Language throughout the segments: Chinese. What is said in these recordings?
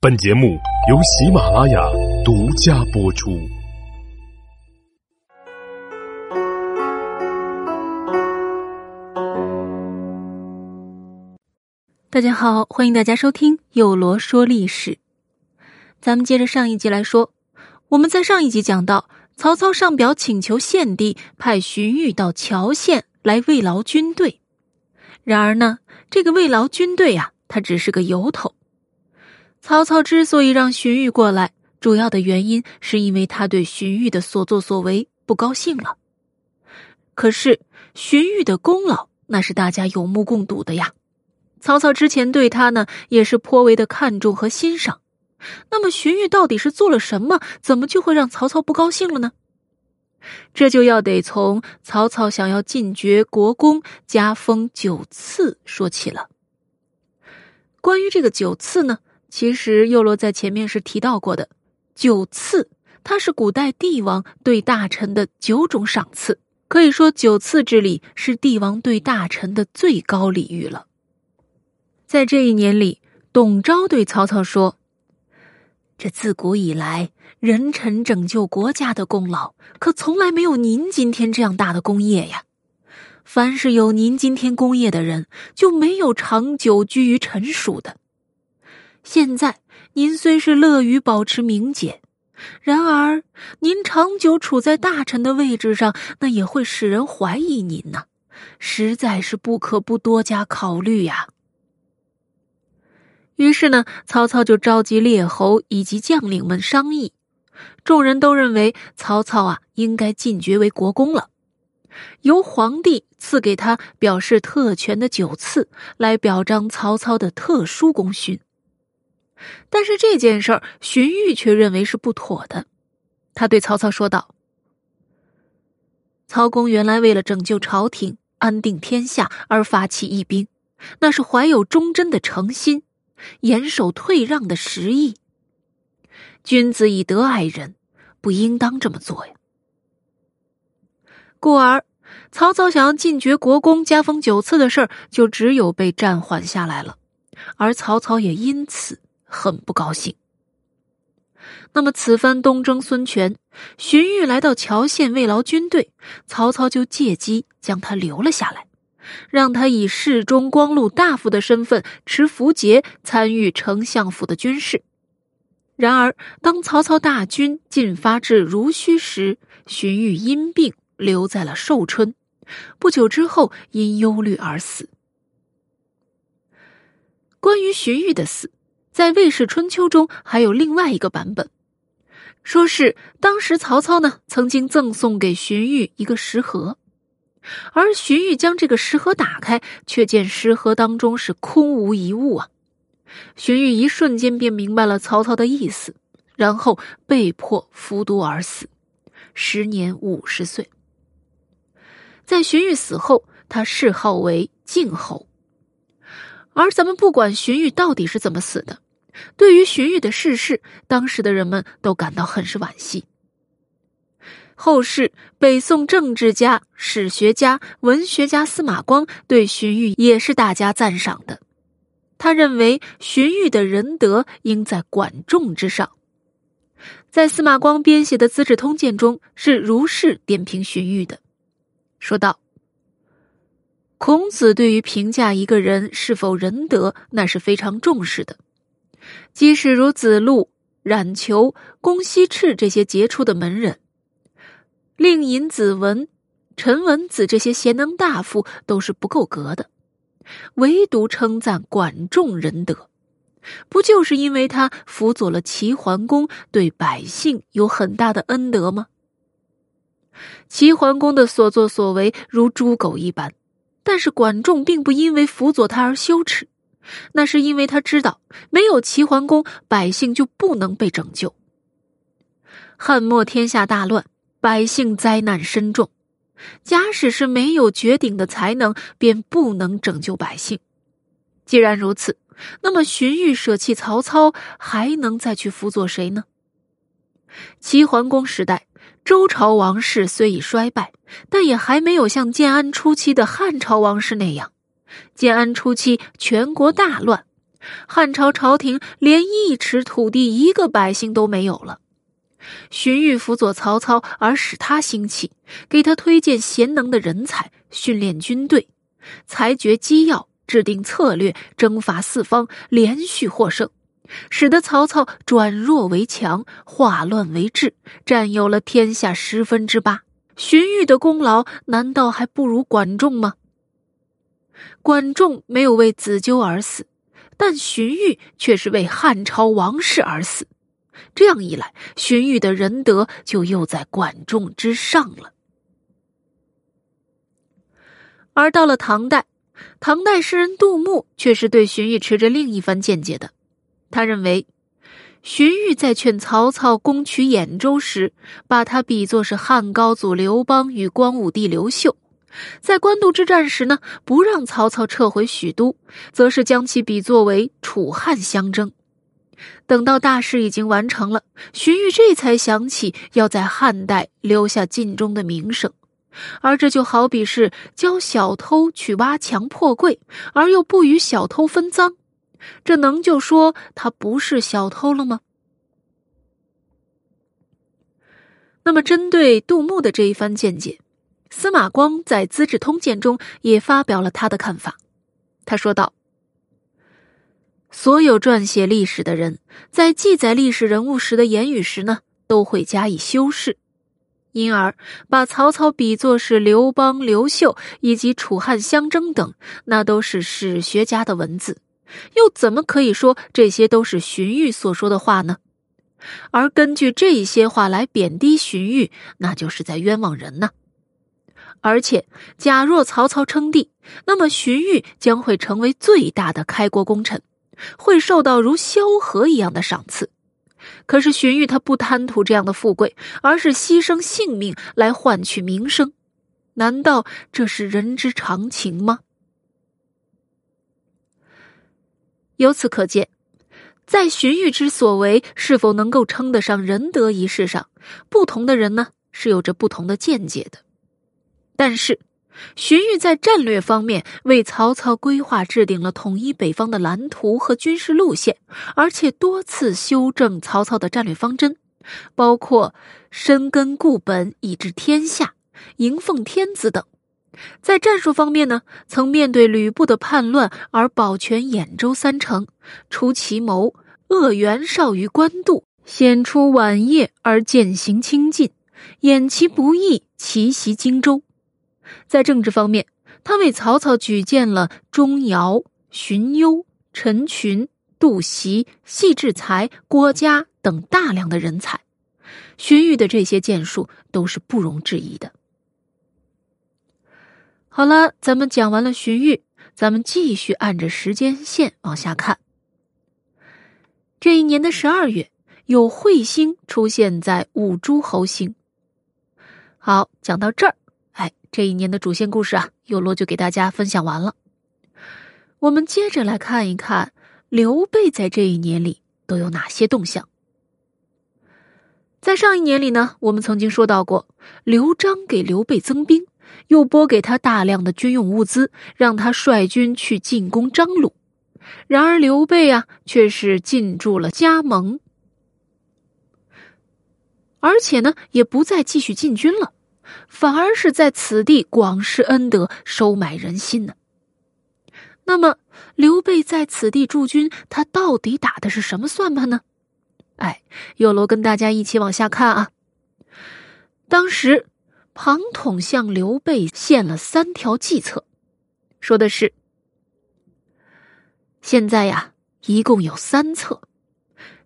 本节目由喜马拉雅独家播出。大家好，欢迎大家收听有罗说历史。咱们接着上一集来说，我们在上一集讲到，曹操上表请求献帝派荀彧到谯县来慰劳军队。然而呢，这个慰劳军队啊，它只是个由头。曹操之所以让荀彧过来，主要的原因是因为他对荀彧的所作所为不高兴了。可是荀彧的功劳那是大家有目共睹的呀。曹操之前对他呢也是颇为的看重和欣赏。那么荀彧到底是做了什么，怎么就会让曹操不高兴了呢？这就要得从曹操想要进爵国公、加封九次说起了。关于这个九次呢？其实，右罗在前面是提到过的，九赐，它是古代帝王对大臣的九种赏赐，可以说九赐之礼是帝王对大臣的最高礼遇了。在这一年里，董昭对曹操说：“这自古以来，人臣拯救国家的功劳，可从来没有您今天这样大的功业呀！凡是有您今天功业的人，就没有长久居于臣属的。”现在您虽是乐于保持名节，然而您长久处在大臣的位置上，那也会使人怀疑您呢，实在是不可不多加考虑呀。于是呢，曹操就召集列侯以及将领们商议，众人都认为曹操啊应该进爵为国公了，由皇帝赐给他表示特权的九赐，来表彰曹操的特殊功勋。但是这件事儿，荀彧却认为是不妥的。他对曹操说道：“曹公原来为了拯救朝廷、安定天下而发起义兵，那是怀有忠贞的诚心，严守退让的实意。君子以德爱人，不应当这么做呀。故而，曹操想要进爵国公、加封九次的事儿，就只有被暂缓下来了。而曹操也因此。”很不高兴。那么此番东征孙权，荀彧来到谯县慰劳军队，曹操就借机将他留了下来，让他以侍中、光禄大夫的身份持符节参与丞相府的军事。然而，当曹操大军进发至濡须时，荀彧因病留在了寿春，不久之后因忧虑而死。关于荀彧的死。在《魏氏春秋》中还有另外一个版本，说是当时曹操呢曾经赠送给荀彧一个食盒，而荀彧将这个食盒打开，却见食盒当中是空无一物啊！荀彧一瞬间便明白了曹操的意思，然后被迫服毒而死，时年五十岁。在荀彧死后，他谥号为晋侯。而咱们不管荀彧到底是怎么死的。对于荀彧的逝世，当时的人们都感到很是惋惜。后世北宋政治家、史学家、文学家司马光对荀彧也是大加赞赏的。他认为荀彧的仁德应在管仲之上。在司马光编写的《资治通鉴》中，是如是点评荀彧的，说道：“孔子对于评价一个人是否仁德，那是非常重视的。”即使如子路、冉求、公西赤这些杰出的门人，令尹、子文、陈文子这些贤能大夫都是不够格的，唯独称赞管仲仁德，不就是因为他辅佐了齐桓公，对百姓有很大的恩德吗？齐桓公的所作所为如猪狗一般，但是管仲并不因为辅佐他而羞耻。那是因为他知道，没有齐桓公，百姓就不能被拯救。汉末天下大乱，百姓灾难深重。假使是没有绝顶的才能，便不能拯救百姓。既然如此，那么荀彧舍弃曹操，还能再去辅佐谁呢？齐桓公时代，周朝王室虽已衰败，但也还没有像建安初期的汉朝王室那样。建安初期，全国大乱，汉朝朝廷连一尺土地、一个百姓都没有了。荀彧辅佐曹操，而使他兴起，给他推荐贤能的人才，训练军队，裁决机要，制定策略，征伐四方，连续获胜，使得曹操转弱为强，化乱为治，占有了天下十分之八。荀彧的功劳难道还不如管仲吗？管仲没有为子纠而死，但荀彧却是为汉朝王室而死。这样一来，荀彧的仁德就又在管仲之上了。而到了唐代，唐代诗人杜牧却是对荀彧持着另一番见解的。他认为，荀彧在劝曹操攻取兖州时，把他比作是汉高祖刘邦与光武帝刘秀；在官渡之战时呢，不让曹操撤回许都，则是将其比作为楚汉相争。等到大事已经完成了，荀彧这才想起要在汉代留下晋中的名声，而这就好比是教小偷去挖墙破柜，而又不与小偷分赃，这能就说他不是小偷了吗？那么，针对杜牧的这一番见解，司马光在《资治通鉴》中也发表了他的看法，他说道。所有撰写历史的人，在记载历史人物时的言语时呢，都会加以修饰，因而把曹操比作是刘邦、刘秀以及楚汉相争等，那都是史学家的文字，又怎么可以说这些都是荀彧所说的话呢？而根据这些话来贬低荀彧，那就是在冤枉人呢。而且，假若曹操称帝，那么荀彧将会成为最大的开国功臣。会受到如萧何一样的赏赐，可是荀彧他不贪图这样的富贵，而是牺牲性命来换取名声，难道这是人之常情吗？由此可见，在荀彧之所为是否能够称得上仁德一事上，不同的人呢是有着不同的见解的，但是。荀彧在战略方面为曹操规划制定了统一北方的蓝图和军事路线，而且多次修正曹操的战略方针，包括深根固本以治天下、迎奉天子等。在战术方面呢，曾面对吕布的叛乱而保全兖州三城，出奇谋扼袁绍于官渡，显出晚夜而渐行清近，掩其不义，奇袭荆州。在政治方面，他为曹操举荐了钟繇、荀攸、陈群、杜袭、戏志才、郭嘉等大量的人才。荀彧的这些建树都是不容置疑的。好了，咱们讲完了荀彧，咱们继续按着时间线往下看。这一年的十二月，有彗星出现在五诸侯星。好，讲到这儿。这一年的主线故事啊，有罗就给大家分享完了。我们接着来看一看刘备在这一年里都有哪些动向。在上一年里呢，我们曾经说到过，刘璋给刘备增兵，又拨给他大量的军用物资，让他率军去进攻张鲁。然而刘备啊，却是进驻了加盟，而且呢，也不再继续进军了。反而是在此地广施恩德，收买人心呢。那么刘备在此地驻军，他到底打的是什么算盘呢？哎，有罗跟大家一起往下看啊。当时庞统向刘备献了三条计策，说的是：现在呀，一共有三策。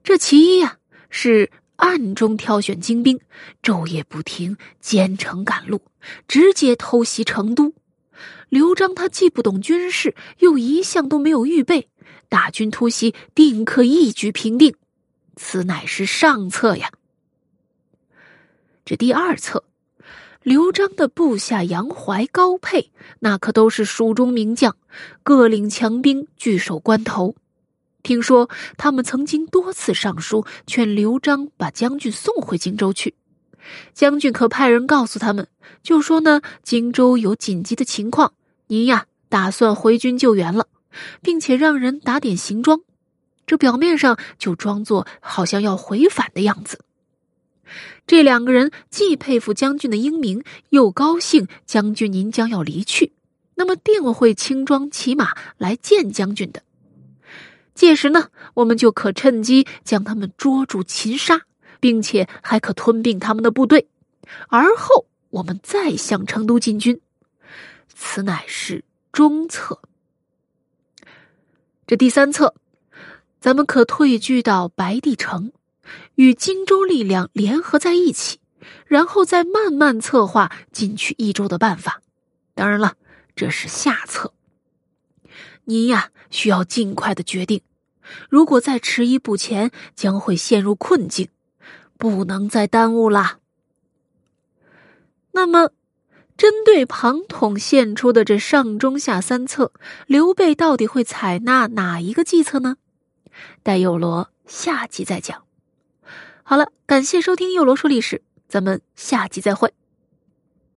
这其一呀是。暗中挑选精兵，昼夜不停，兼程赶路，直接偷袭成都。刘璋他既不懂军事，又一向都没有预备，大军突袭，定可一举平定。此乃是上策呀。这第二策，刘璋的部下杨怀、高沛，那可都是蜀中名将，各领强兵，据守关头。听说他们曾经多次上书劝刘璋把将军送回荆州去，将军可派人告诉他们，就说呢荆州有紧急的情况，您呀打算回军救援了，并且让人打点行装。这表面上就装作好像要回返的样子。这两个人既佩服将军的英明，又高兴将军您将要离去，那么定会轻装骑马来见将军的。届时呢，我们就可趁机将他们捉住擒杀，并且还可吞并他们的部队，而后我们再向成都进军。此乃是中策。这第三策，咱们可退居到白帝城。与荆州力量联合在一起，然后再慢慢策划进取益州的办法。当然了，这是下策。您呀，需要尽快的决定。如果再迟疑不前，将会陷入困境，不能再耽误了。那么，针对庞统献出的这上中下三策，刘备到底会采纳哪一个计策呢？待有罗下集再讲。好了，感谢收听《幼罗说历史》，咱们下集再会。